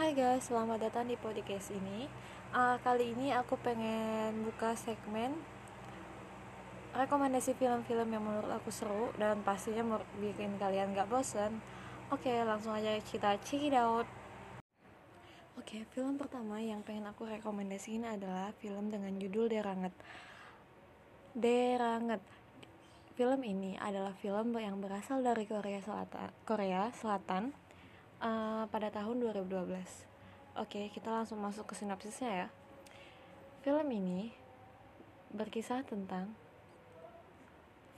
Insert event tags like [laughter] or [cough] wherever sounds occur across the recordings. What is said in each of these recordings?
Hai guys, selamat datang di podcast ini. Uh, kali ini aku pengen buka segmen rekomendasi film-film yang menurut aku seru dan pastinya bikin kalian gak bosen. Oke, langsung aja kita check it out. Oke, film pertama yang pengen aku rekomendasiin adalah film dengan judul Deranget. Deranget. Film ini adalah film yang berasal dari Korea Selatan. Korea Selatan uh, pada tahun 2012. Oke, kita langsung masuk ke sinopsisnya ya. Film ini berkisah tentang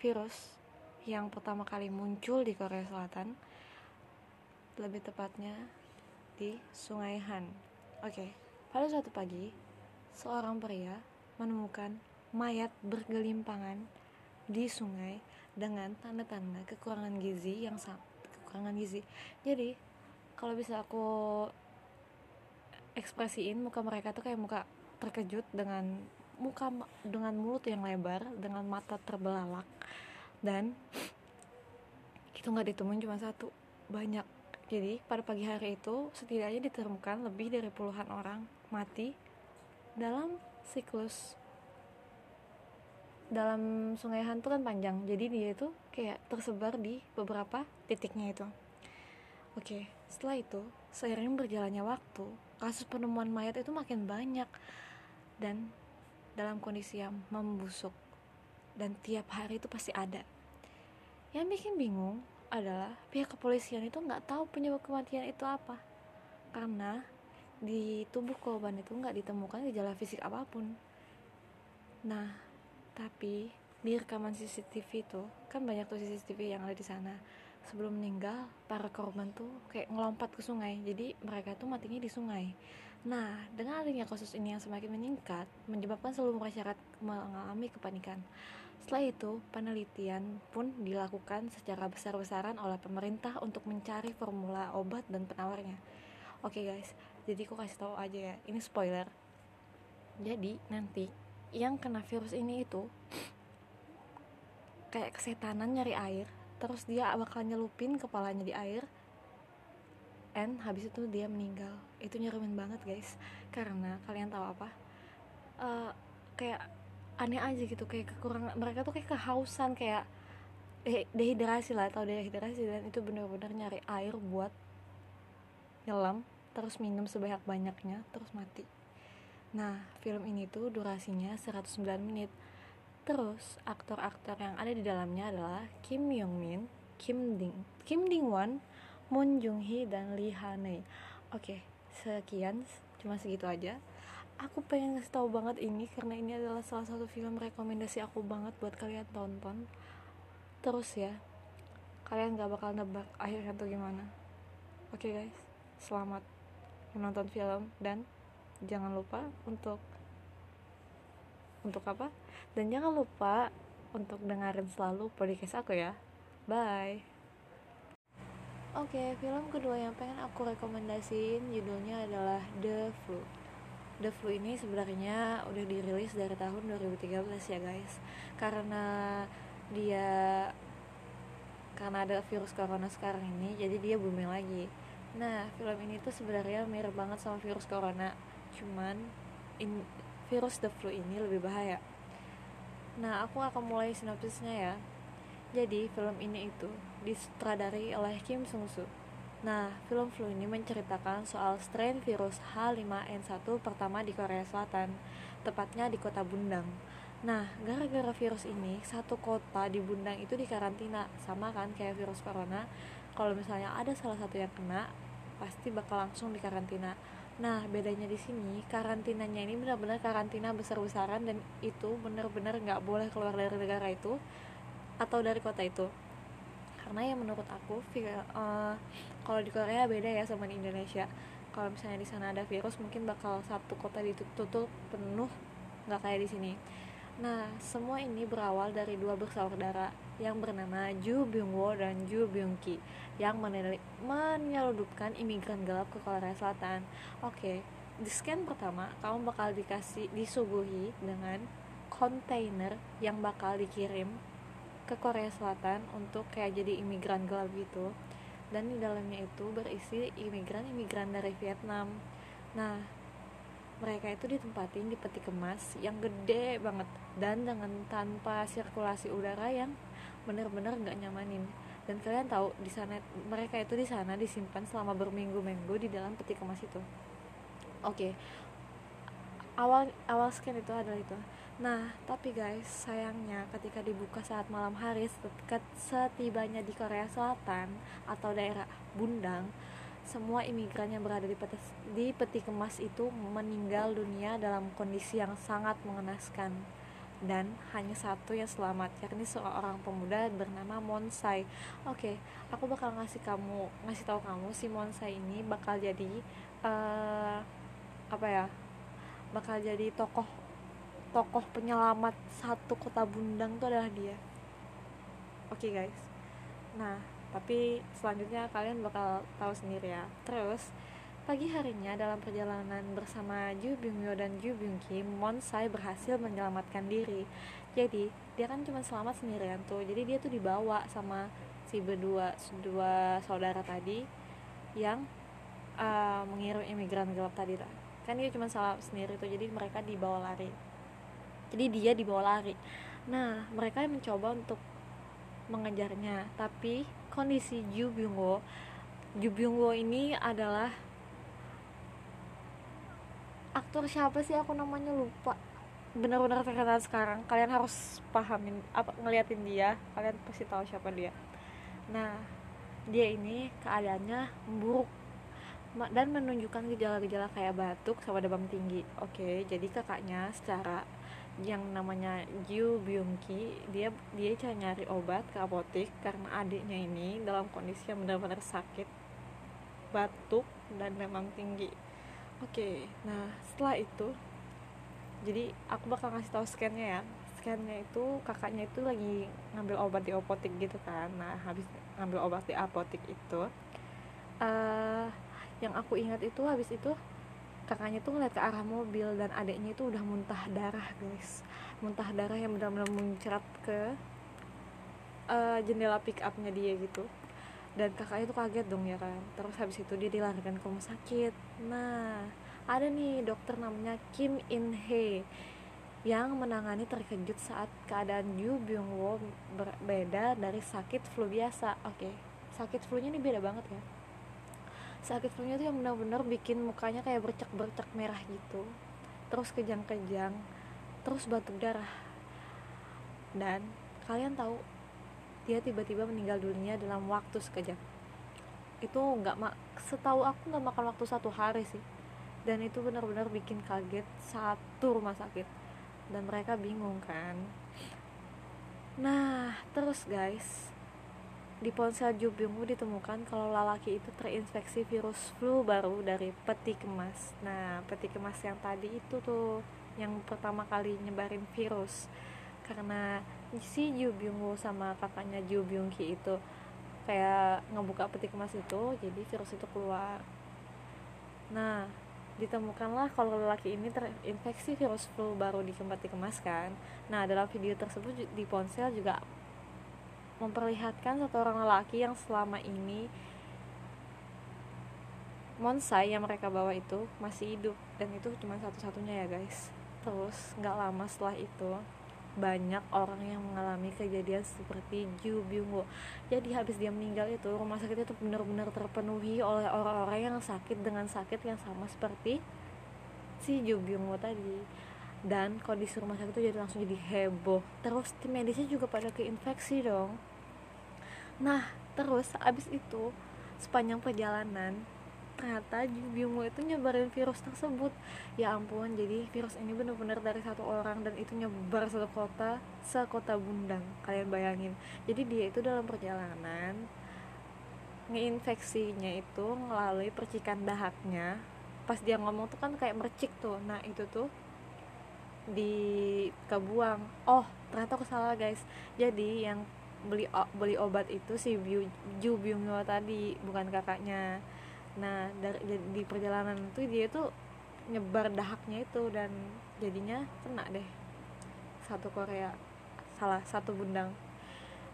virus yang pertama kali muncul di Korea Selatan, lebih tepatnya di Sungai Han. Oke, pada suatu pagi, seorang pria menemukan mayat bergelimpangan di sungai dengan tanda-tanda kekurangan gizi yang sangat kekurangan gizi. Jadi, kalau bisa aku ekspresiin muka mereka tuh kayak muka terkejut dengan muka dengan mulut yang lebar dengan mata terbelalak dan itu nggak ditemuin cuma satu banyak. Jadi pada pagi hari itu setidaknya ditemukan lebih dari puluhan orang mati dalam siklus dalam sungai Han kan panjang. Jadi dia itu kayak tersebar di beberapa titiknya itu. Oke, setelah itu, seiring berjalannya waktu, kasus penemuan mayat itu makin banyak dan dalam kondisi yang membusuk dan tiap hari itu pasti ada. Yang bikin bingung adalah pihak kepolisian itu nggak tahu penyebab kematian itu apa, karena di tubuh korban itu nggak ditemukan gejala fisik apa pun. Nah, tapi di rekaman CCTV itu kan banyak tuh CCTV yang ada di sana sebelum meninggal para korban tuh kayak ngelompat ke sungai. Jadi mereka tuh matinya di sungai. Nah dengan adanya kasus ini yang semakin meningkat menyebabkan seluruh masyarakat mengalami kepanikan. Setelah itu penelitian pun dilakukan secara besar-besaran oleh pemerintah untuk mencari formula obat dan penawarnya. Oke okay guys. Jadi aku kasih tahu aja ya ini spoiler. Jadi nanti yang kena virus ini itu kayak kesetanan nyari air terus dia bakal nyelupin kepalanya di air. And habis itu dia meninggal. Itu nyeremin banget guys. Karena kalian tahu apa? Uh, kayak aneh aja gitu. Kayak kekurangan mereka tuh kayak kehausan kayak de dehidrasi lah. Atau dehidrasi. Dan itu benar-benar nyari air buat nyelam terus minum sebanyak banyaknya terus mati. Nah film ini tuh durasinya 109 menit Terus aktor-aktor yang ada di dalamnya adalah Kim Yong Min, Kim Ding, Kim Ding Won, Moon Jung Hee dan Lee Ha Nei. Oke, sekian cuma segitu aja. Aku pengen ngasih tahu banget ini karena ini adalah salah satu film rekomendasi aku banget buat kalian tonton. Terus ya, kalian gak bakal nebak akhirnya tuh gimana. Oke guys, selamat menonton film dan jangan lupa untuk untuk apa dan jangan lupa untuk dengerin selalu podcast aku ya bye Oke, okay, film kedua yang pengen aku rekomendasiin judulnya adalah The Flu. The Flu ini sebenarnya udah dirilis dari tahun 2013 ya guys. Karena dia karena ada virus corona sekarang ini, jadi dia booming lagi. Nah, film ini tuh sebenarnya mirip banget sama virus corona, cuman in, virus the flu ini lebih bahaya. Nah, aku akan mulai sinopsisnya ya. Jadi, film ini itu disutradari oleh Kim Sung Soo. Nah, film flu ini menceritakan soal strain virus H5N1 pertama di Korea Selatan, tepatnya di kota Bundang. Nah, gara-gara virus ini, satu kota di Bundang itu dikarantina, sama kan kayak virus corona. Kalau misalnya ada salah satu yang kena, pasti bakal langsung dikarantina. Nah, bedanya di sini karantinanya ini benar-benar karantina besar-besaran dan itu benar-benar nggak boleh keluar dari negara itu atau dari kota itu. Karena yang menurut aku, uh, kalau di Korea beda ya sama di Indonesia. Kalau misalnya di sana ada virus, mungkin bakal satu kota ditutup penuh, nggak kayak di sini. Nah, semua ini berawal dari dua bersaudara yang bernama Ju Byung Wo dan Ju Byung Ki yang menyeludupkan imigran gelap ke Korea Selatan. Oke, di scan pertama kamu bakal dikasih disuguhi dengan kontainer yang bakal dikirim ke Korea Selatan untuk kayak jadi imigran gelap gitu. dan di dalamnya itu berisi imigran-imigran dari Vietnam nah mereka itu ditempatin di peti kemas yang gede banget dan dengan tanpa sirkulasi udara yang benar-benar nggak nyamanin. Dan kalian tahu di sana mereka itu di sana disimpan selama berminggu-minggu di dalam peti kemas itu. Oke. Okay. awal awal scan itu adalah itu. Nah, tapi guys, sayangnya ketika dibuka saat malam hari setibanya di Korea Selatan atau daerah Bundang, semua imigran yang berada di peti, di peti kemas itu meninggal dunia dalam kondisi yang sangat mengenaskan dan hanya satu yang selamat yakni seorang pemuda bernama Monsai. Oke, okay, aku bakal ngasih kamu ngasih tahu kamu si Monsai ini bakal jadi uh, apa ya? Bakal jadi tokoh tokoh penyelamat satu kota Bundang itu adalah dia oke okay, guys nah tapi selanjutnya kalian bakal tahu sendiri ya terus Pagi harinya dalam perjalanan bersama Ju Byung Yo dan Ju Byung Ki, Monsai berhasil menyelamatkan diri. Jadi dia kan cuma selamat sendirian tuh. Jadi dia tuh dibawa sama si berdua dua saudara tadi yang uh, mengirim imigran gelap tadi lah. Kan dia cuma salah sendiri tuh. Jadi mereka dibawa lari jadi dia dibawa lari nah mereka mencoba untuk mengejarnya tapi kondisi Ju Byung Wo Ju Byung Wo ini adalah aktor siapa sih? Aku namanya lupa. Benar-benar terkenal sekarang. Kalian harus pahamin apa ngeliatin dia. Kalian pasti tahu siapa dia. Nah dia ini keadaannya buruk. Dan menunjukkan gejala-gejala kayak batuk sama demam tinggi. Oke jadi kakaknya secara yang namanya Ju Byung Ki dia dia cari nyari obat ke apotek karena adiknya ini dalam kondisi yang benar-benar sakit batuk dan demam tinggi oke nah setelah itu jadi aku bakal ngasih tahu scannya ya. Scannya itu kakaknya itu lagi ngambil obat di apotek gitu kan. Nah habis ngambil obat di apotek itu uh, yang aku ingat itu habis itu kakaknya tuh ngeliat ke arah mobil dan adiknya itu udah muntah darah guys. Muntah darah yang benar-benar muncrat ke uh, jendela pick upnya dia gitu dan kakaknya tuh kaget dong ya kan terus habis itu dia dilarikan ke rumah sakit nah ada nih dokter namanya Kim In Hee yang menangani terkejut saat keadaan Yu Byung Wo berbeda dari sakit flu biasa. Oke, okay. sakit flu-nya ini beda banget ya sakit flu-nya tuh yang benar-benar bikin mukanya kayak bercak-bercak merah gitu terus kejang-kejang terus batuk darah dan kalian tahu dia tiba-tiba meninggal dunia dalam waktu sekejap itu nggak mak setahu aku nggak makan waktu satu hari sih dan itu benar-benar bikin kaget satu rumah sakit dan mereka bingung kan nah terus guys di ponsel Ju Byung ditemukan kalau lalaki itu terinfeksi virus flu baru dari peti kemas. Nah, peti kemas yang tadi itu tuh yang pertama kali nyebarin virus. Karena si Ju Byung sama kakaknya Ju Byung Ki itu kayak ngebuka peti kemas itu, jadi virus itu keluar. Nah, ditemukanlah kalau lelaki ini terinfeksi virus flu baru di peti kemas kan. Nah, dalam video tersebut di ponsel juga memperlihatkan satu orang lelaki yang selama ini Monsai yang mereka bawa itu masih hidup dan itu cuma satu-satunya ya guys terus nggak lama setelah itu banyak orang yang mengalami kejadian seperti Ju Byung Wo jadi habis dia meninggal itu rumah sakit itu benar-benar terpenuhi oleh orang-orang yang sakit dengan sakit yang sama seperti si Ju Byung tadi. Dan kondisi rumah sakit itu jadi langsung jadi heboh. Terus tim medisnya juga pada keinfeksi dong. Nah terus abis itu sepanjang perjalanan ternyata Jubimu itu nyebarin virus tersebut. Ya ampun jadi virus ini benar-benar dari satu orang dan itu nyebar satu kota sekota bundang kalian bayangin. Jadi dia itu dalam perjalanan ngeinfeksinya itu melalui percikan dahaknya. Pas dia ngomong tuh kan kayak mercik tuh. Nah itu tuh di kebuang oh ternyata aku salah guys. Jadi yang beli beli obat itu si Ju Byung tadi bukan kakaknya nah dari di perjalanan itu dia tuh nyebar dahaknya itu dan jadinya kena deh. Satu Korea salah satu Bundang.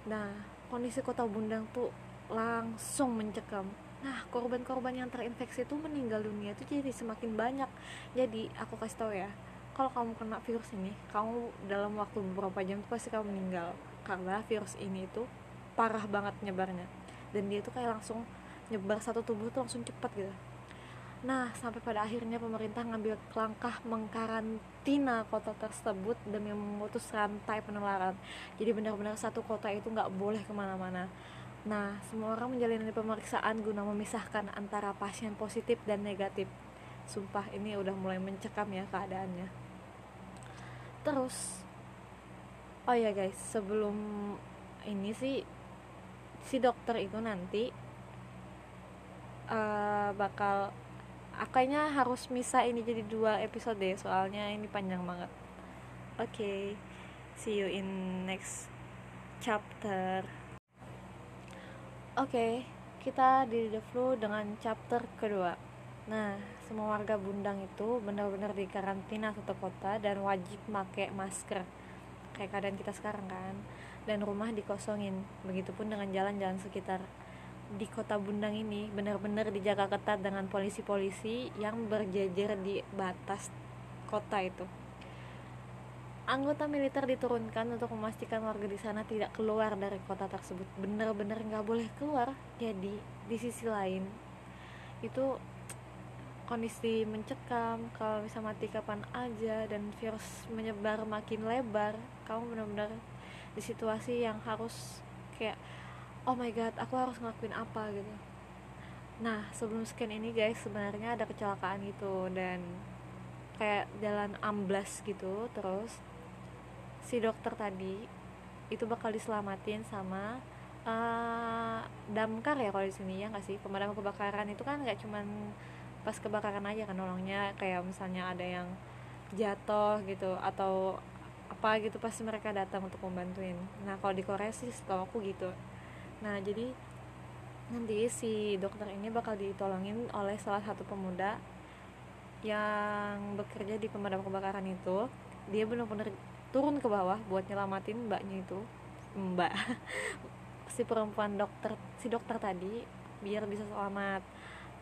Nah kondisi kota Bundang tuh langsung mencekam. Nah korban-korban yang terinfeksi itu meninggal dunia itu jadi semakin banyak. Jadi aku kasih tau ya kalau kamu kena virus ini kamu dalam waktu beberapa jam itu pasti kamu meninggal. Karena virus ini itu parah banget nyebarnya. Dan dia itu kayak langsung nyebar satu tubuh tuh langsung cepat gitu Nah, sampai pada akhirnya pemerintah ngambil langkah mengkarantina kota tersebut demi memutus rantai penularan. Jadi benar-benar satu kota itu nggak boleh ke mana-mana. Nah, semua orang menjalani pemeriksaan guna memisahkan antara pasien positif dan negatif. Sumpah ini udah mulai mencekam ya keadaannya. Terus, oh ya guys, sebelum ini sih si dokter itu nanti uh, bakal kayaknya harus misah ini jadi dua episode soalnya ini panjang banget. Oke okay, see you in next chapter. Oke okay, kita di The Flu dengan chapter kedua. Nah semua warga Bundang itu benar-benar di karantina satu kota dan wajib pakai masker. Kayak keadaan kita sekarang kan. Dan rumah dikosongin. Begitupun dengan jalan-jalan sekitar di kota Bundang ini benar-benar dijaga ketat dengan polisi-polisi yang berjejer di batas kota itu. Anggota militer diturunkan untuk memastikan warga di sana tidak keluar dari kota tersebut. Benar-benar nggak boleh keluar. Jadi di sisi lain itu kondisi mencekam, kalau bisa mati kapan aja dan virus menyebar makin lebar, kamu benar-benar di situasi yang harus kayak oh my god aku harus ngelakuin apa gitu. Nah sebelum scan ini guys sebenarnya ada kecelakaan gitu dan kayak jalan amblas gitu terus si dokter tadi itu bakal diselamatin sama uh, damkar ya kalau di sini ya nggak sih? Pemadam kebakaran itu kan nggak cuman pas kebakaran aja kan nolongnya kayak misalnya ada yang jatuh gitu atau apa gitu pasti mereka datang untuk membantuin. Nah kalau di Korea sih setahu aku gitu nah jadi nanti si dokter ini bakal ditolongin oleh salah satu pemuda yang bekerja di pemadam kebakaran itu. Dia benar-benar turun ke bawah buat nyelamatin mbaknya itu mbak. [laughs] Si perempuan dokter si dokter tadi biar bisa selamat.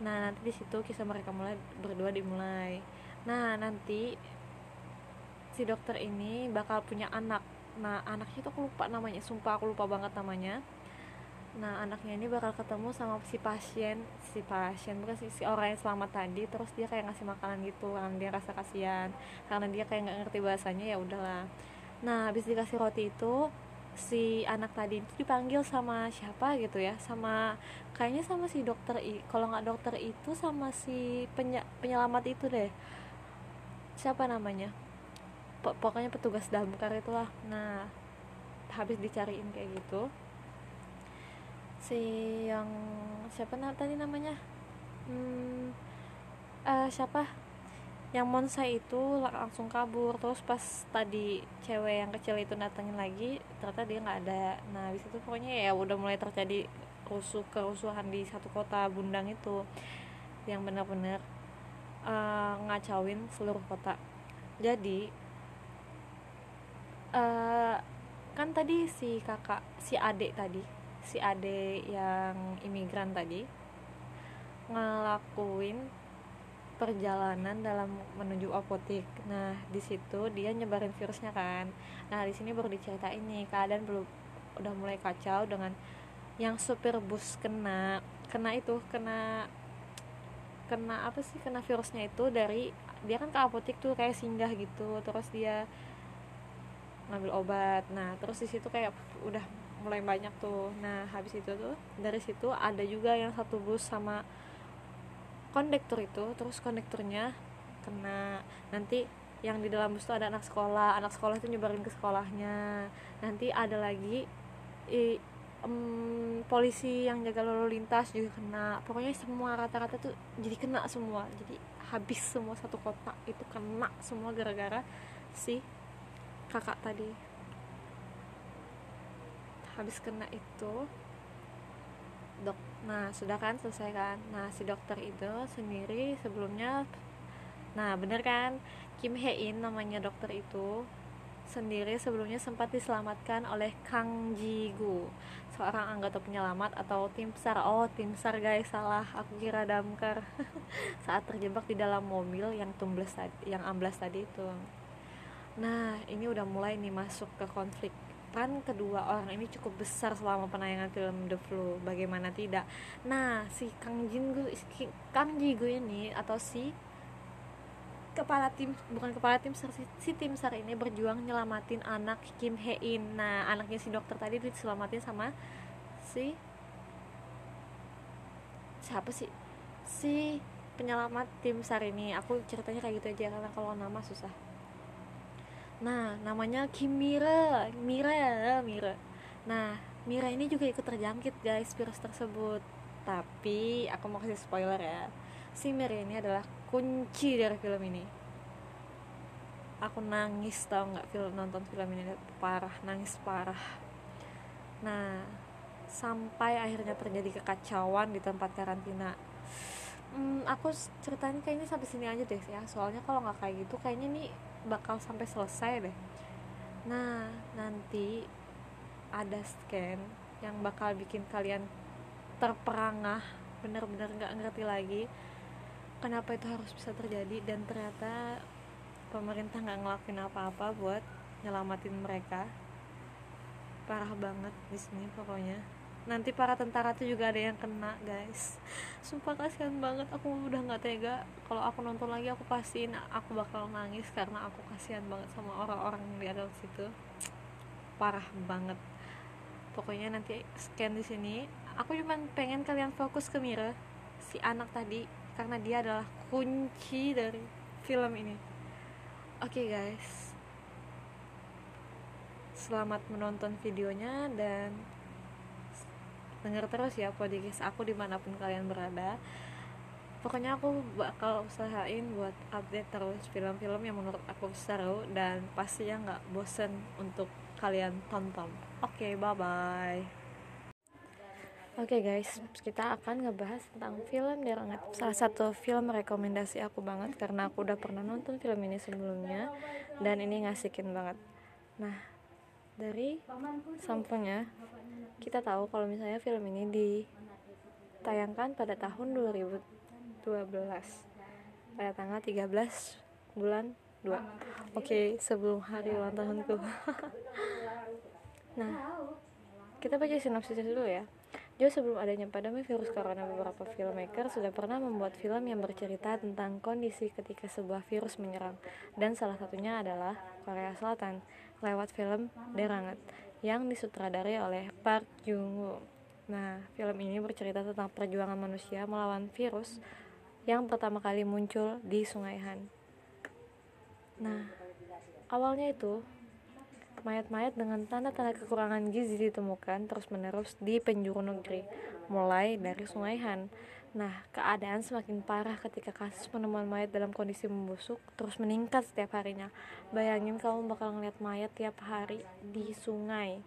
Nah nanti di situ kisah mereka mulai berdua dimulai. Nah nanti si dokter ini bakal punya anak. Nah anaknya itu aku lupa namanya sumpah aku lupa banget namanya nah anaknya ini bakal ketemu sama si pasien si pasien bukan si, si orang yang selamat tadi terus dia kayak ngasih makanan gitu karena dia rasa kasihan karena dia kayak nggak ngerti bahasanya ya udahlah. Nah habis dikasih roti itu si anak tadi itu dipanggil sama siapa gitu ya sama kayaknya sama si dokter kalau nggak dokter itu sama si penye, penyelamat itu deh. Siapa namanya? Pokoknya petugas damkar itulah. Nah habis dicariin kayak gitu si yang siapa na tadi namanya? Hmm, uh, siapa? Yang Monsa itu langsung kabur. Terus pas tadi cewek yang kecil itu datengin lagi ternyata dia nggak ada. Nah habis itu pokoknya ya udah mulai terjadi rusuh kerusuhan di satu kota Bundang itu yang benar-benar uh, ngacauin seluruh kota. Jadi uh, kan tadi si kakak si adik tadi si ade yang imigran tadi ngelakuin perjalanan dalam menuju apotik. Nah, di situ dia nyebarin virusnya kan. Nah, di sini baru diceritain nih keadaan belum udah mulai kacau dengan yang supir bus kena kena itu kena kena apa sih kena virusnya itu dari dia kan ke apotik tuh kayak singgah gitu terus dia ngambil obat nah terus di situ kayak udah mulai banyak tuh. Nah habis itu tuh dari situ ada juga yang satu bus sama kondektur itu terus kondekturnya kena. Nanti yang di dalam bus tuh ada anak sekolah anak sekolah itu nyebarin ke sekolahnya. Nanti ada lagi i, um, polisi yang jaga lalu lintas juga kena. Pokoknya semua rata-rata tuh jadi kena semua. Jadi habis semua satu kota itu kena semua gara-gara si kakak tadi habis kena itu dok nah sudah kan selesai kan nah si dokter itu sendiri sebelumnya nah bener kan Kim Hee In namanya dokter itu sendiri sebelumnya sempat diselamatkan oleh Kang Ji-gu, seorang anggota penyelamat atau tim SAR. Oh, tim SAR guys, salah. Aku kira damkar. [laughs] Saat terjebak di dalam mobil yang tumbles tadi, yang amblas tadi itu. Nah, ini udah mulai nih masuk ke konflik peran kedua orang ini cukup besar selama penayangan film The Flu. Bagaimana tidak? Nah, si Kang Jin Gu, Kang Ji Gu ini atau si kepala tim bukan kepala tim si, si tim SAR ini berjuang nyelamatin anak Kim Hee In. Nah, anaknya si dokter tadi diselamatin sama si siapa sih? Si penyelamat tim SAR ini. Aku ceritanya kayak gitu aja karena kalau nama susah Nah, namanya Kim Mira, Mira, Mira. Nah, Mira ini juga ikut terjangkit guys virus tersebut. Tapi aku mau kasih spoiler ya. Si Mira ini adalah kunci dari film ini. Aku nangis tau nggak film nonton film ini parah, nangis parah. Nah, sampai akhirnya terjadi kekacauan di tempat karantina. Hmm, aku ceritanya kayaknya sampai sini aja deh ya. Soalnya kalau nggak kayak gitu, kayaknya nih bakal sampai selesai deh. Nah nanti ada scan yang bakal bikin kalian terperangah bener-bener nggak ngerti lagi kenapa itu harus bisa terjadi dan ternyata pemerintah nggak ngelakuin apa-apa buat nyelamatin mereka. Parah banget di sini pokoknya nanti para tentara tuh juga ada yang kena guys. Sumpah kasihan banget. Aku udah nggak tega. Kalau aku nonton lagi aku pastiin aku bakal nangis karena aku kasihan banget sama orang-orang di dalam situ parah banget. Pokoknya nanti scan di sini. Aku cuma pengen kalian fokus ke Mira si anak tadi karena dia adalah kunci dari film ini. Oke okay, guys. Selamat menonton videonya dan denger terus ya podcast aku di mana pun kalian berada. Pokoknya aku bakal usahain buat update terus film-film yang menurut aku seru dan pastinya nggak bosen untuk kalian tonton. Oke okay, bye bye Oke okay guys, kita akan ngebahas tentang film Derangat Salah satu film rekomendasi aku banget Karena aku udah pernah nonton film ini sebelumnya Dan ini ngasikin banget. Nah, dari sampingnya kita tahu kalau misalnya film ini ditayangkan pada tahun 2012 pada tanggal 13 bulan 2 oke okay, sebelum hari ulang tahunku. [laughs] Nah kita baca sinopsisnya dulu ya. Jauh sebelum adanya pandemi virus corona, beberapa filmmaker sudah pernah membuat film yang bercerita tentang kondisi ketika sebuah virus menyerang, dan salah satunya adalah Korea Selatan lewat film Derangat yang disutradarai oleh Park Jung Woo. Nah, film ini bercerita tentang perjuangan manusia melawan virus yang pertama kali muncul di Sungai Han. Nah, awalnya itu mayat-mayat dengan tanda-tanda kekurangan gizi ditemukan terus-menerus di penjuru negeri, mulai dari Sungai Han. Nah, keadaan semakin parah ketika kasus penemuan mayat dalam kondisi membusuk terus meningkat setiap harinya. Bayangin kamu bakal ngeliat mayat tiap hari di sungai.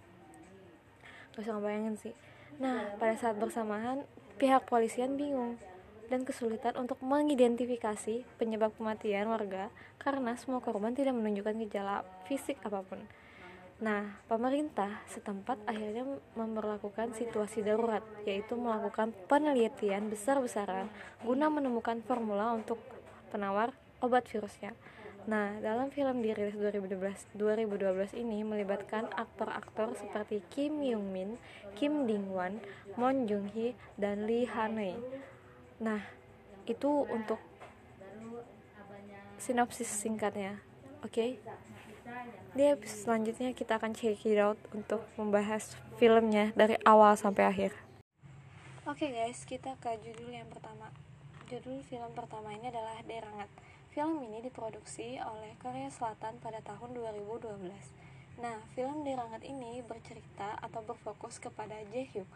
Gak usah ngebayangin sih. Nah, pada saat bersamaan, pihak polisian bingung dan kesulitan untuk mengidentifikasi penyebab kematian warga karena semua korban tidak menunjukkan gejala fisik apa pun. Nah, pemerintah setempat akhirnya memperlakukan situasi darurat, yaitu melakukan penelitian besar-besaran guna menemukan formula untuk penawar obat virusnya. Nah, dalam film dirilis 2012, 2012 ini melibatkan aktor-aktor seperti Kim Young Min, Kim Ding Wan, Moon Jung Hee, dan Lee Han Wei. Nah, itu untuk sinopsis singkatnya. Oke. Okay? Di episode selanjutnya kita akan check it out untuk membahas filmnya dari awal sampai akhir. Oke okay guys kita ke judul yang pertama. Judul film pertama ini adalah Derangat. Film ini diproduksi oleh Korea Selatan pada tahun 2012 nah film Derangat ini bercerita atau berfokus kepada Jaehyuk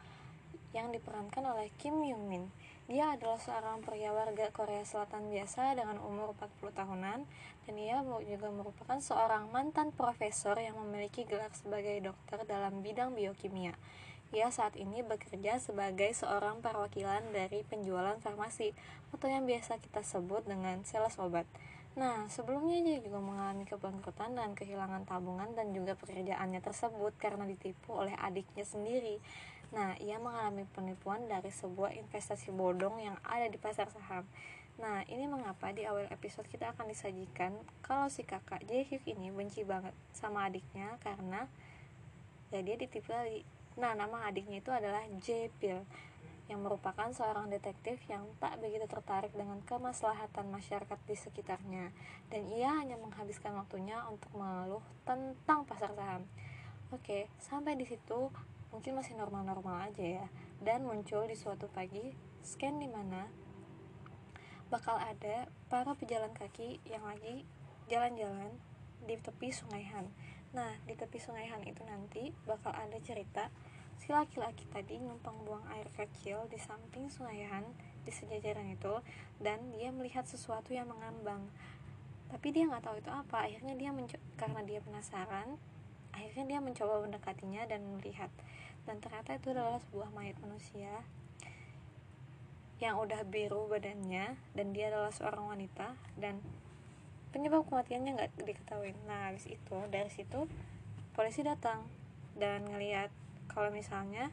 yang diperankan oleh Kim Young Min dia adalah seorang pria warga Korea Selatan biasa dengan umur 40 tahunan dan ia juga merupakan seorang mantan profesor yang memiliki gelar sebagai dokter dalam bidang biokimia. Ia saat ini bekerja sebagai seorang perwakilan dari penjualan farmasi atau yang biasa kita sebut dengan sales obat. Nah, sebelumnya dia juga mengalami kebangkrutan dan kehilangan tabungan dan juga pekerjaannya tersebut karena ditipu oleh adiknya sendiri. Nah, ia mengalami penipuan dari sebuah investasi bodong yang ada di pasar saham. Nah, ini mengapa di awal episode kita akan disajikan kalau si kakak Jaehyuk ini benci banget sama adiknya karena ya dia ditipu lagi. Nah, nama adiknya itu adalah Jepil yang merupakan seorang detektif yang tak begitu tertarik dengan kemaslahatan masyarakat di sekitarnya dan ia hanya menghabiskan waktunya untuk mengeluh tentang pasar saham. Oke, sampai di situ mungkin masih normal-normal aja ya. Dan muncul di suatu pagi scan di mana bakal ada para pejalan kaki yang lagi jalan-jalan di tepi Sungai Han. Nah, di tepi Sungai Han itu nanti bakal ada cerita Si laki-laki tadi numpang buang air kecil di samping sungai Han di sejajaran itu dan dia melihat sesuatu yang mengambang. Tapi dia nggak tahu itu apa. Akhirnya dia karena dia penasaran, akhirnya dia mencoba mendekatinya dan melihat. Dan ternyata itu adalah sebuah mayat manusia yang udah biru badannya dan dia adalah seorang wanita dan penyebab kematiannya nggak diketahui. Nah, habis itu dari situ polisi datang dan ngelihat kalau misalnya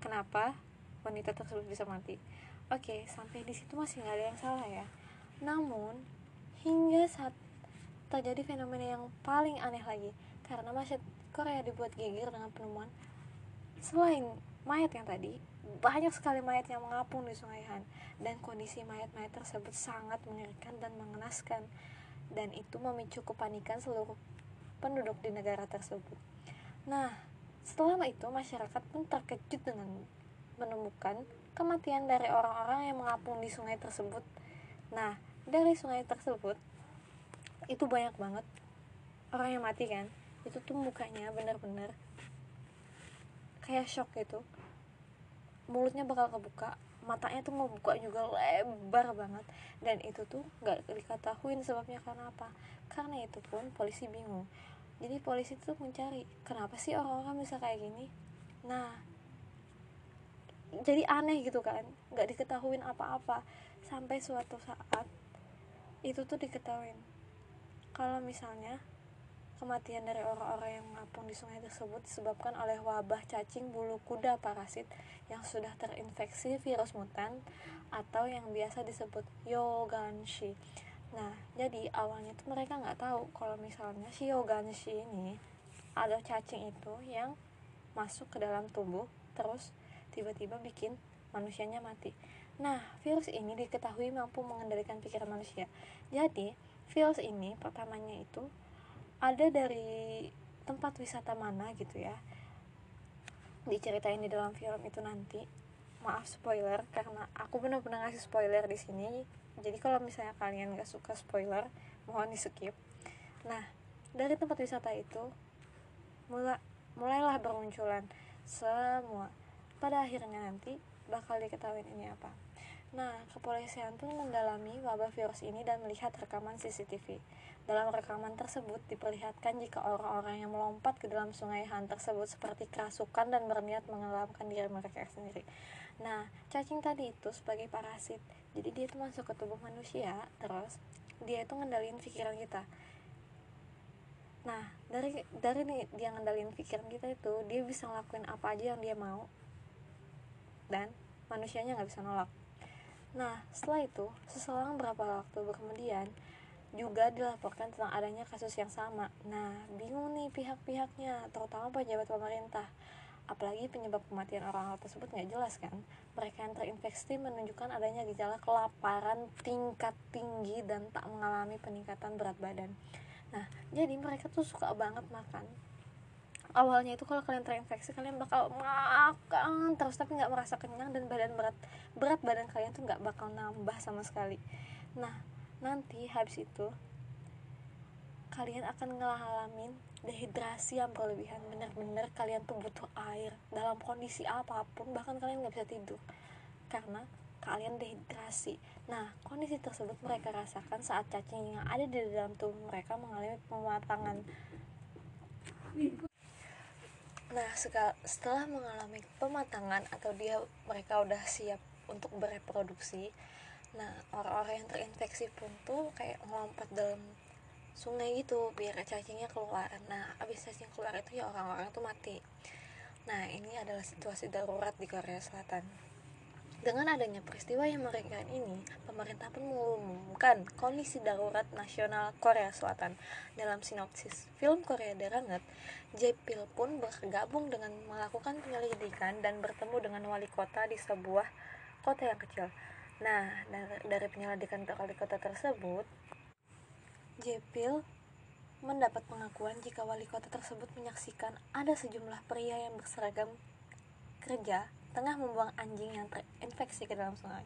kenapa wanita tersebut bisa mati? Oke sampai di situ masih nggak ada yang salah ya. Namun hingga saat terjadi fenomena yang paling aneh lagi karena masyarakat Korea dibuat geger dengan penemuan selain mayat yang tadi banyak sekali mayat yang mengapung di sungai Han. Dan kondisi mayat-mayat tersebut sangat mengerikan dan mengenaskan. Dan itu memicu kepanikan seluruh penduduk di negara tersebut. Nah, setelah itu, masyarakat pun terkejut dengan menemukan kematian dari orang-orang yang mengapung di sungai tersebut. Nah, dari sungai tersebut, itu banyak banget orang yang mati kan. Itu tuh mukanya bener-bener kayak shock gitu. Mulutnya bakal kebuka, matanya tuh mau buka juga lebar banget dan itu tuh nggak diketahuin sebabnya karena apa karena itu pun polisi bingung jadi polisi tuh mencari kenapa sih orang-orang bisa kayak gini? Nah jadi aneh gitu kan nggak diketahuin apa-apa. Sampai suatu saat itu tuh diketahuin. Kalau misalnya kematian dari orang-orang yang mengapung di sungai tersebut disebabkan oleh wabah cacing bulu kuda parasit yang sudah terinfeksi virus mutan atau yang biasa disebut yoganshi Nah, jadi awalnya tuh mereka nggak tahu kalau misalnya si Yoganshi ini ada cacing itu yang masuk ke dalam tubuh terus tiba-tiba bikin manusianya mati. Nah, virus ini diketahui mampu mengendalikan pikiran manusia. Jadi, virus ini pertamanya itu ada dari tempat wisata mana gitu ya. Diceritain di dalam film itu nanti. Maaf spoiler karena aku benar-benar ngasih spoiler di sini jadi kalau misalnya kalian gak suka spoiler mohon di skip nah dari tempat wisata itu mulai mulailah bermunculan semua pada akhirnya nanti bakal diketahui ini apa Nah, kepolisian pun mendalami wabah virus ini dan melihat rekaman CCTV. Dalam rekaman tersebut diperlihatkan jika orang-orang yang melompat ke dalam sungai Han tersebut seperti kerasukan dan berniat mengelamkan diri mereka sendiri. Nah, cacing tadi itu sebagai parasit jadi dia itu masuk ke tubuh manusia terus dia itu ngendalin pikiran kita. Nah dari dari nih dia ngendalin pikiran kita itu dia bisa ngelakuin apa aja yang dia mau. Dan manusianya nggak bisa nolak. Nah setelah itu seselang berapa waktu kemudian juga dilaporkan tentang adanya kasus yang sama. Nah bingung nih pihak-pihaknya terutama pejabat pemerintah apalagi penyebab kematian orang tersebut nggak jelas kan? Mereka yang terinfeksi menunjukkan adanya gejala kelaparan tingkat tinggi dan tak mengalami peningkatan berat badan. Nah jadi mereka tuh suka banget makan. Awalnya itu kalau kalian terinfeksi kalian bakal makan terus tapi nggak merasa kenyang dan badan berat berat badan kalian tuh nggak bakal nambah sama sekali. Nah nanti habis itu kalian akan ngalamin dehidrasi yang berlebihan. Bener-bener kalian tuh butuh air dalam kondisi apa pun bahkan kalian nggak bisa tidur karena kalian dehidrasi. Nah kondisi tersebut mereka rasakan saat cacing yang ada di dalam tubuh mereka mengalami pematangan. Nah setelah mengalami pematangan atau dia mereka udah siap untuk bereproduksi nah orang-orang yang terinfeksi pun tuh kayak ngelompat dalam sungai gitu biar cacingnya keluar nah abis cacing keluar itu ya orang-orang tuh mati nah ini adalah situasi darurat di Korea Selatan dengan adanya peristiwa yang mengerikan ini, pemerintah pun mengumumkan kondisi darurat nasional Korea Selatan. Dalam sinopsis film Korea Deranget, Jepil pun bergabung dengan melakukan penyelidikan dan bertemu dengan wali kota di sebuah kota yang kecil. Nah, dari penyelidikan ke wali kota tersebut, Jepil mendapat pengakuan jika wali kota tersebut menyaksikan ada sejumlah pria yang berseragam kerja tengah membuang anjing yang terinfeksi ke dalam sungai.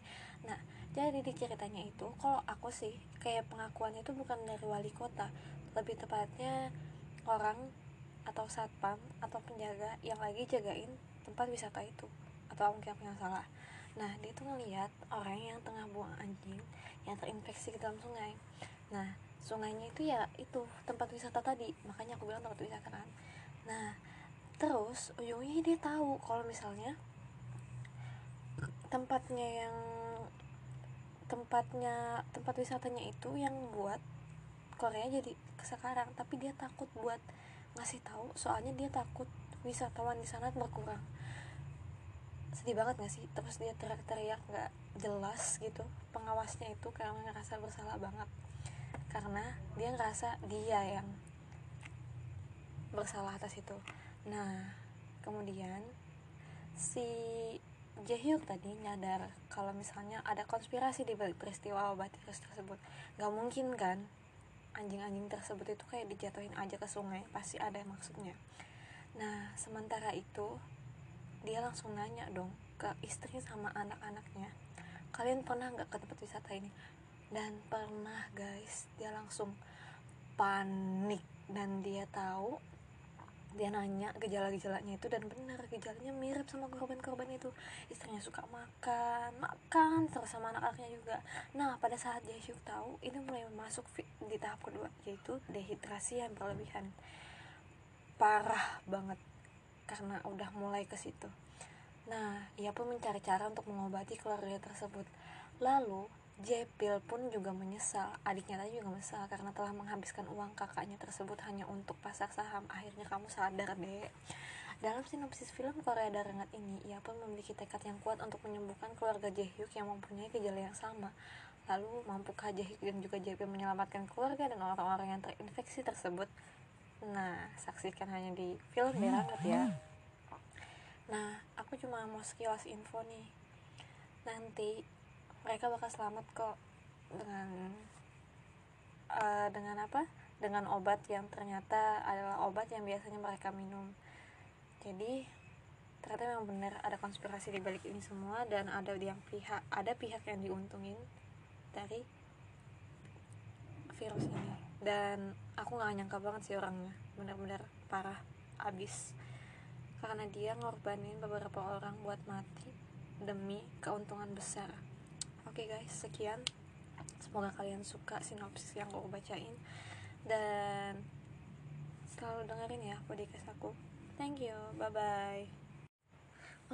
Nah, jadi di ceritanya itu, kalau aku sih kayak pengakuannya itu bukan dari wali kota, lebih tepatnya orang atau satpam atau penjaga yang lagi jagain tempat wisata itu atau mungkin aku yang salah. Nah, dia tuh ngeliat orang yang tengah buang anjing yang terinfeksi ke dalam sungai. Nah, sungainya itu ya itu tempat wisata tadi, makanya aku bilang tempat wisata kan. Nah, terus ujungnya dia tahu kalau misalnya tempatnya yang tempatnya tempat wisatanya itu yang buat Korea jadi sekarang. Tapi dia takut buat ngasih tahu soalnya dia takut wisatawan di sana berkurang. Sedih banget gak sih? Terus dia teriak-teriak gak jelas gitu. Pengawasnya itu karena ngerasa bersalah banget karena dia ngerasa dia yang bersalah atas itu. Nah kemudian si Jaehyuk tadi nyadar kalau misalnya ada konspirasi di balik peristiwa obat virus tersebut. Gak mungkin kan? Anjing-anjing tersebut itu kayak dijatuhin aja ke sungai pasti ada maksudnya. Nah sementara itu dia langsung nanya dong ke istri sama anak-anaknya kalian pernah nggak ke tempat wisata ini dan pernah guys dia langsung panik dan dia tahu dia nanya gejala-gejalanya itu dan benar gejalanya mirip sama korban-korban itu. Istrinya suka makan makan terus sama anak-anaknya juga. Nah pada saat Jaehyuk tahu ini mulai masuk di tahap kedua yaitu dehidrasi yang berlebihan. Parah banget karena udah mulai ke situ. Nah ia pun mencari cara untuk mengobati keluarga tersebut. Lalu Jepil pun juga menyesal, adiknya tadi juga menyesal karena telah menghabiskan uang kakaknya tersebut hanya untuk pasar saham. Akhirnya kamu sadar deh. Dalam sinopsis film Korea Darengat ini, ia pun memiliki tekad yang kuat untuk menyembuhkan keluarga Jaehyuk yang mempunyai gejala yang sama. Lalu, mampukah Jaehyuk dan juga Jepil menyelamatkan keluarga dan orang-orang yang terinfeksi tersebut? Nah, saksikan hanya di film Darengat ya. Nah, aku cuma mau sekilas info nih. Nanti mereka bakal selamat kok dengan uh, dengan apa? Dengan obat yang ternyata adalah obat yang biasanya mereka minum. Jadi ternyata memang benar ada konspirasi di balik ini semua dan ada yang pihak ada pihak yang diuntungin dari virus ini. Dan aku nggak nyangka banget sih orangnya. Benar-benar parah abis. Karena dia ngorbanin beberapa orang buat mati demi keuntungan besar Oke okay guys, sekian. Semoga kalian suka sinopsis yang aku bacain dan selalu dengerin ya podcast aku. Thank you, bye bye.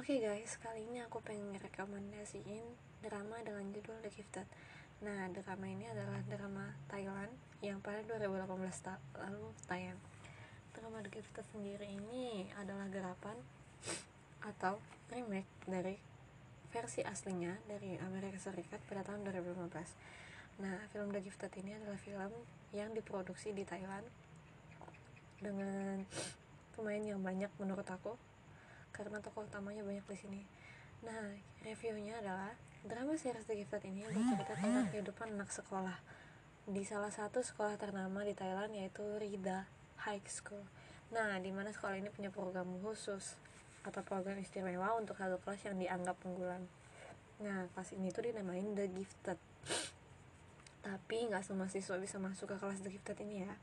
Oke okay guys, kali ini aku pengen rekomendasiin drama dengan judul The Gifted. Nah, drama ini adalah drama Thailand yang pada 2018 ta lalu tayang. Drama The Gifted sendiri ini adalah garapan atau remake dari versi aslinya dari Amerika Serikat pada tahun 2015 nah film The Gifted ini adalah film yang diproduksi di Thailand dengan pemain yang banyak menurut aku karena tokoh utamanya banyak di sini. Nah reviewnya adalah drama series The Gifted ini bercerita tentang kehidupan anak sekolah di salah satu sekolah ternama di Thailand yaitu Rida High School. Nah di mana sekolah ini punya program khusus atau program istimewa untuk satu kelas yang dianggap unggulan. Nah kelas ini tuh dinamain The Gifted. Tapi nggak semua siswa bisa masuk ke kelas The Gifted ini ya.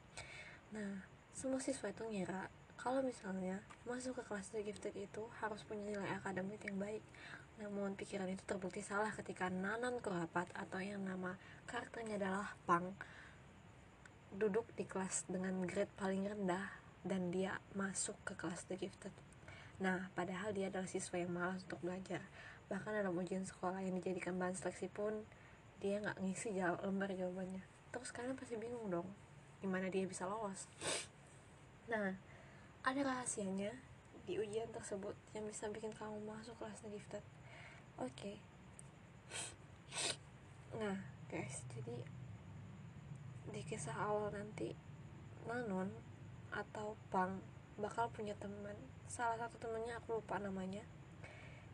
Nah semua siswa itu ngira kalau misalnya masuk ke kelas The Gifted itu harus punya nilai akademik yang baik. Namun pikiran itu terbukti salah ketika Nanan Kurapat atau yang nama karakternya adalah Pang duduk di kelas dengan grade paling rendah dan dia masuk ke kelas The Gifted Nah, padahal dia adalah siswa yang malas untuk belajar. Bahkan dalam ujian sekolah yang dijadikan bahan seleksi pun dia nggak ngisi jawab lembar jawabannya terus kalian pasti bingung dong gimana dia bisa lolos nah ada rahasianya di ujian tersebut yang bisa bikin kamu masuk kelas The Gifted oke okay. nah guys jadi di kisah awal nanti Nanon atau Pang bakal punya teman salah satu temennya aku lupa namanya.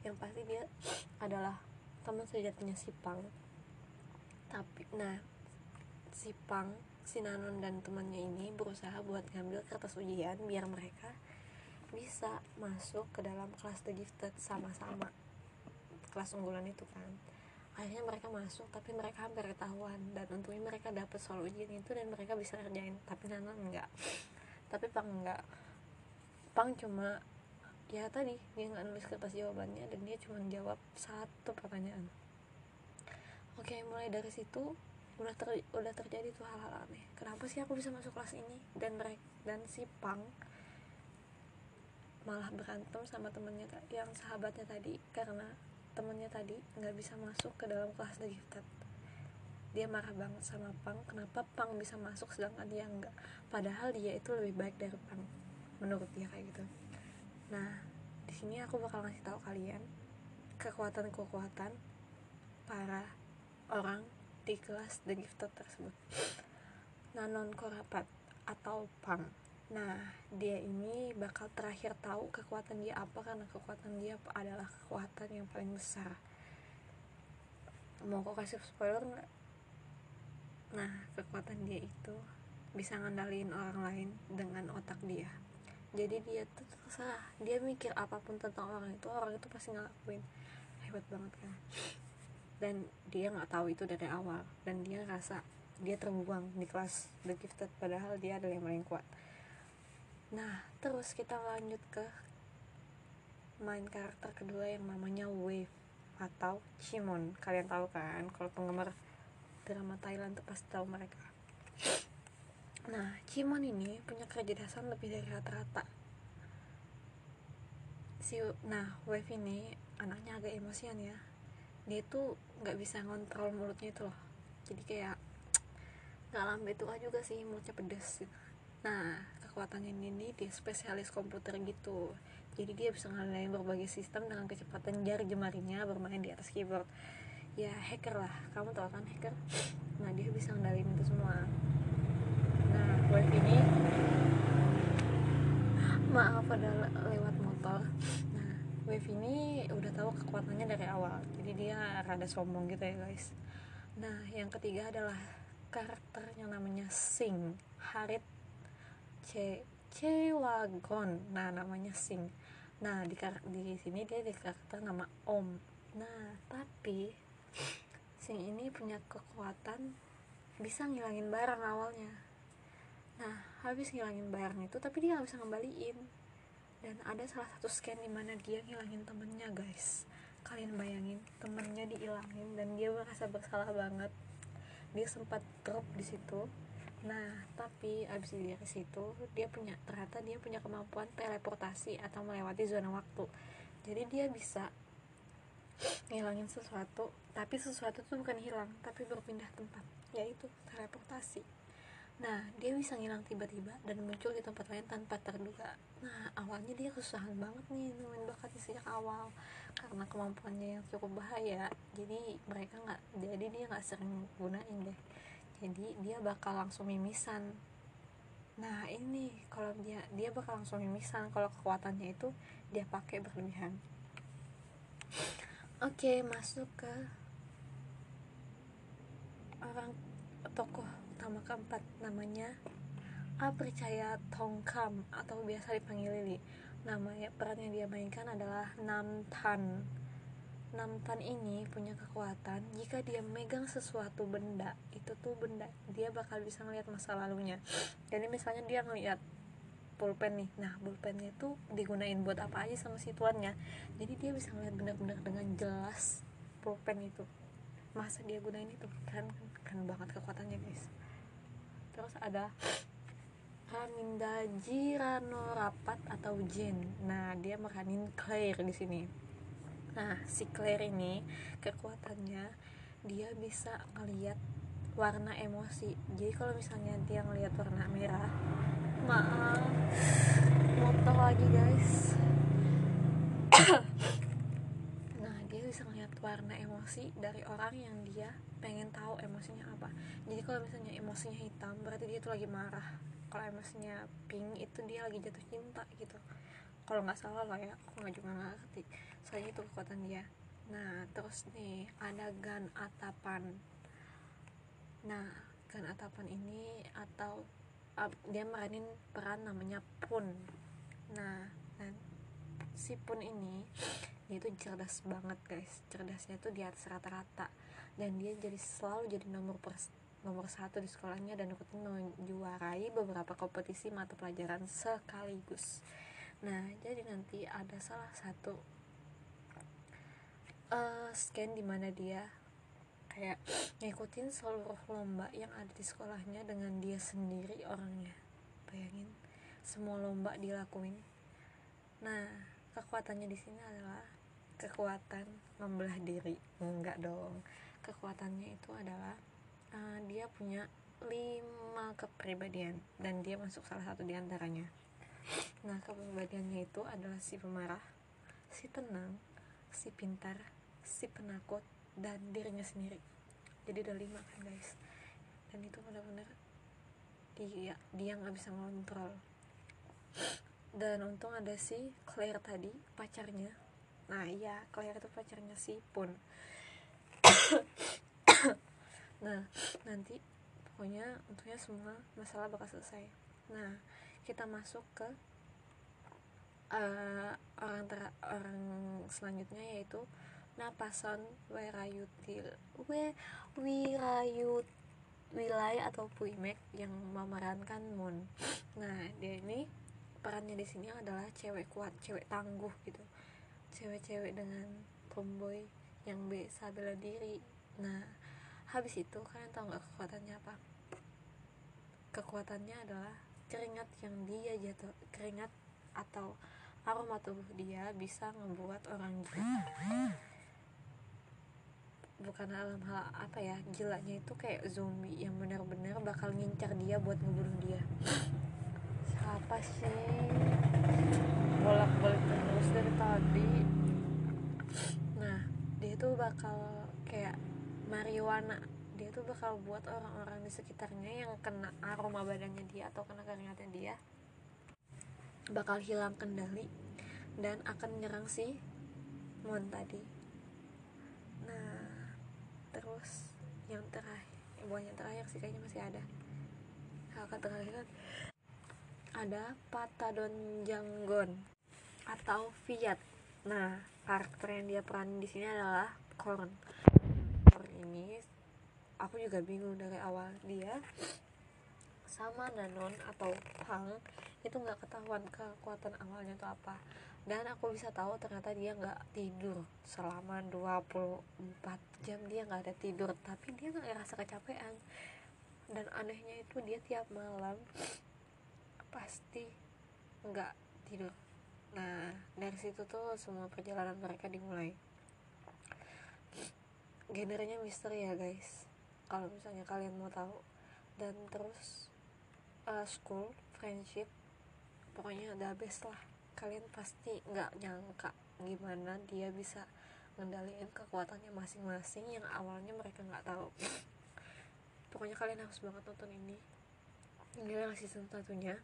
Yang pasti dia [sniffs] adalah teman sejatinya si Pang. Tapi nah si Pang si Nanon dan temannya ini berusaha buat ngambil kertas ujian biar mereka bisa masuk ke dalam kelas The Gifted sama-sama. Kelas unggulan itu kan. Akhirnya mereka masuk tapi mereka hampir ketahuan. Dan untungnya mereka dapet soal ujian itu dan mereka bisa kerjain tapi Nana enggak. [sniffs] Tapi Pang enggak Pang cuma ya tadi dia nggak nulis kertas jawabannya dan dia cuma jawab satu pertanyaan. Oke mulai dari situ udah ter udah terjadi tuh hal-hal aneh. Kenapa sih aku bisa masuk kelas ini? Dan mereka dan si Pang malah berantem sama temennya yang sahabatnya tadi karena temennya tadi nggak bisa masuk ke dalam kelas The Gifted dia marah banget sama Pang kenapa Pang bisa masuk sedangkan dia enggak padahal dia itu lebih baik dari Pang menurut dia kayak gitu nah di sini aku bakal ngasih tahu kalian kekuatan-kekuatan para orang di kelas The Gifted tersebut Nanon Korapat atau Pang Nah, dia ini bakal terakhir tahu kekuatan dia apa karena kekuatan dia adalah kekuatan yang paling besar. Mau kok kasih spoiler nggak? Nah, kekuatan dia itu bisa ngandalin orang lain dengan otak dia. Jadi dia tuh terserah, dia mikir apa pun tentang orang itu, orang itu pasti ngelakuin. Hebat banget kan? Dan dia nggak tahu itu dari awal, dan dia rasa dia terbuang di kelas The Gifted padahal dia adalah yang paling kuat Nah, terus kita lanjut ke main karakter kedua yang namanya Wave atau Chimon. Kalian tahu kan kalau penggemar drama Thailand tuh pasti tahu mereka. Nah, Chimon ini punya kecerdasan lebih dari rata-rata. Si nah, Wave ini anaknya agak emosian ya. Dia tuh nggak bisa ngontrol mulutnya itu loh. Jadi kayak [tsk] nggak lambe tua juga sih mulutnya pedes gitu. Nah, kekuatannya ini dia spesialis komputer gitu jadi dia bisa ngalahin berbagai sistem dengan kecepatan jari jemarinya bermain di atas keyboard ya hacker lah kamu tau kan hacker [tsk] nah dia bisa ngendalin itu semua nah wave ini. Maaf ada lewat motor. Nah wave ini udah tahu kekuatannya dari awal. Jadi dia rada sombong gitu ya guys. Nah yang ketiga adalah karakter yang namanya Sing. Harit C Cewagon. Nah namanya Sing. Nah di di sini dia di karakter nama Om. Nah tapi Sing ini punya kekuatan bisa ngilangin barang awalnya nah habis ngilangin barang itu tapi dia nggak bisa ngembaliin dan ada salah satu scan di mana dia ngilangin temennya guys kalian bayangin temennya dihilangin dan dia merasa bersalah banget dia sempat drop di situ Nah, tapi abis dari situ dia punya ternyata dia punya kemampuan teleportasi atau melewati zona waktu. Jadi dia bisa ngilangin sesuatu, tapi sesuatu itu bukan hilang, tapi berpindah tempat, yaitu teleportasi. Nah, dia bisa ngilang tiba-tiba dan muncul di tempat lain tanpa terduga. Nah, awalnya dia kesusahan banget nih nemuin bakatnya sejak awal karena kemampuannya yang cukup bahaya. Jadi mereka nggak, jadi dia nggak sering gunain deh. Jadi dia bakal langsung mimisan. Nah ini kalau dia dia bakal langsung mimisan. Kalau kekuatannya itu dia pakai berlebihan. Oke masuk ke orang tokoh utama keempat namanya Apercaya Tongkam atau biasa dipanggil Lili namanya peran yang dia mainkan adalah Namtan Namtan ini punya kekuatan jika dia megang sesuatu benda itu tuh benda dia bakal bisa ngeliat masa lalunya. Jadi misalnya dia ngeliat pulpen nih nah pulpennya itu digunain buat apa aja sama si tuannya. Jadi dia bisa ngeliat benar-benar dengan jelas pulpen itu. Masa dia gunain itu? Kan kan banget kekuatannya guys terus ada Raminda Jirano Rapat atau Jen nah dia makanin Claire di sini. Nah, si Claire ini kekuatannya dia bisa ngeliat warna emosi. Jadi kalau misalnya dia ngeliat warna merah maaf motor lagi guys nah dia bisa ngeliat warna emosi dari orang yang dia pengen tahu emosinya apa. Jadi kalau misalnya emosinya hitam berarti dia tuh lagi marah. Kalau emosinya pink itu dia lagi jatuh cinta gitu. Kalau nggak salah lah ya aku nggak juga nggak ngerti. Soalnya itu kekuatan dia. Nah terus nih ada gan atapan. Nah gan atapan ini atau uh, dia meranin peran namanya pun. Nah dan si pun ini dia itu cerdas banget guys. Cerdasnya tuh di atas rata-rata. Dan dia jadi selalu jadi nomor pers nomor satu di sekolahnya dan ikutin menjuarai beberapa kompetisi mata pelajaran sekaligus. Nah jadi nanti ada salah satu uh, scan di mana dia kayak ngikutin seluruh lomba yang ada di sekolahnya dengan dia sendiri orangnya. Bayangin semua lomba dilakuin. Nah kekuatannya di sini adalah kekuatan membelah diri enggak dong kekuatannya itu adalah uh, dia punya lima kepribadian dan dia masuk salah satu di antaranya. Nah, kepribadiannya itu adalah si pemarah, si tenang, si pintar, si penakut, dan dirinya sendiri. Jadi ada lima kan guys. Dan itu benar-benar dia dia nggak bisa ngontrol. Dan untung ada si Claire tadi pacarnya. Nah iya Claire itu pacarnya si Pun. [coughs] nah nanti pokoknya untungnya semua masalah bakal selesai nah kita masuk ke uh, orang ter orang selanjutnya yaitu Napason Werayutil We Wirayut Wilai atau Puimek yang memerankan Moon nah dia ini perannya di sini adalah cewek kuat cewek tangguh gitu. Cewek-cewek dengan tomboy yang bisa bela diri. Nah habis itu kalian tahu nggak kekuatannya apa? Kekuatannya adalah keringat yang dia jatuh keringat atau aroma tubuh dia bisa membuat orang gila. Bukan dalam hal apa ya gilanya itu kayak zombie yang benar-benar bakal ngincar dia buat ngebunuh dia siapa sih? Bolak-balik terus dari tadi. Nah dia tuh bakal kayak marijuana. Dia tuh bakal buat orang-orang di sekitarnya yang kena aroma badannya dia atau kena keringatnya dia bakal hilang kendali dan akan menyerang si Mon tadi. Nah terus yang terakhir yang terakhir sih kayaknya masih ada. Hal terakhir ada Patadon Janggon atau Fiat. Nah karakter yang dia peran di sini adalah Korn. Ini aku juga bingung dari awal dia sama Nanon atau Pang itu nggak ketahuan kekuatan awalnya itu apa. Dan aku bisa tahu ternyata dia nggak tidur. Selama 24 jam dia nggak ada tidur tapi dia nggak ngerasa kecapean. Dan anehnya itu dia tiap malam pasti nggak tidur. Nah dari situ tuh semua perjalanan mereka dimulai. Genrenya misteri ya guys. Kalau misalnya kalian mau tahu. Dan terus uh, school friendship pokoknya the best lah. Kalian pasti nggak nyangka gimana dia bisa ngendaliin kekuatannya masing-masing yang awalnya mereka nggak tahu. Pokoknya kalian harus banget nonton ini ini adalah season satunya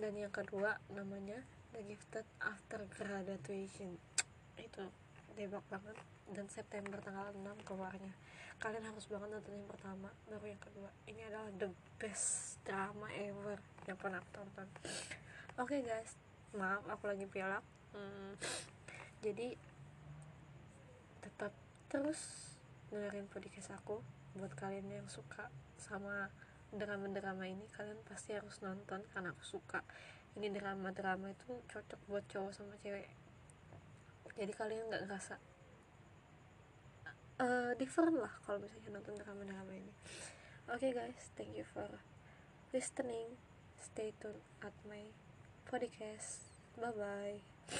dan yang kedua namanya The Gifted After Graduation. Itu debak banget. Dan September tanggal 6 keluarnya. Kalian harus banget nonton yang pertama baru yang kedua. Ini adalah the best drama ever yang pernah aku tonton. Oke okay, guys. Maaf aku lagi pilak hmm, jadi tetap terus dengerin podcast aku buat kalian yang suka sama drama-drama ini kalian pasti harus nonton karena aku suka. Ini drama-drama itu cocok buat cowok sama cewek. Jadi kalian nggak ngerasa uh, different lah kalau misalnya nonton drama-drama ini. Oke okay guys thank you for listening. Stay tuned at my podcast. Bye bye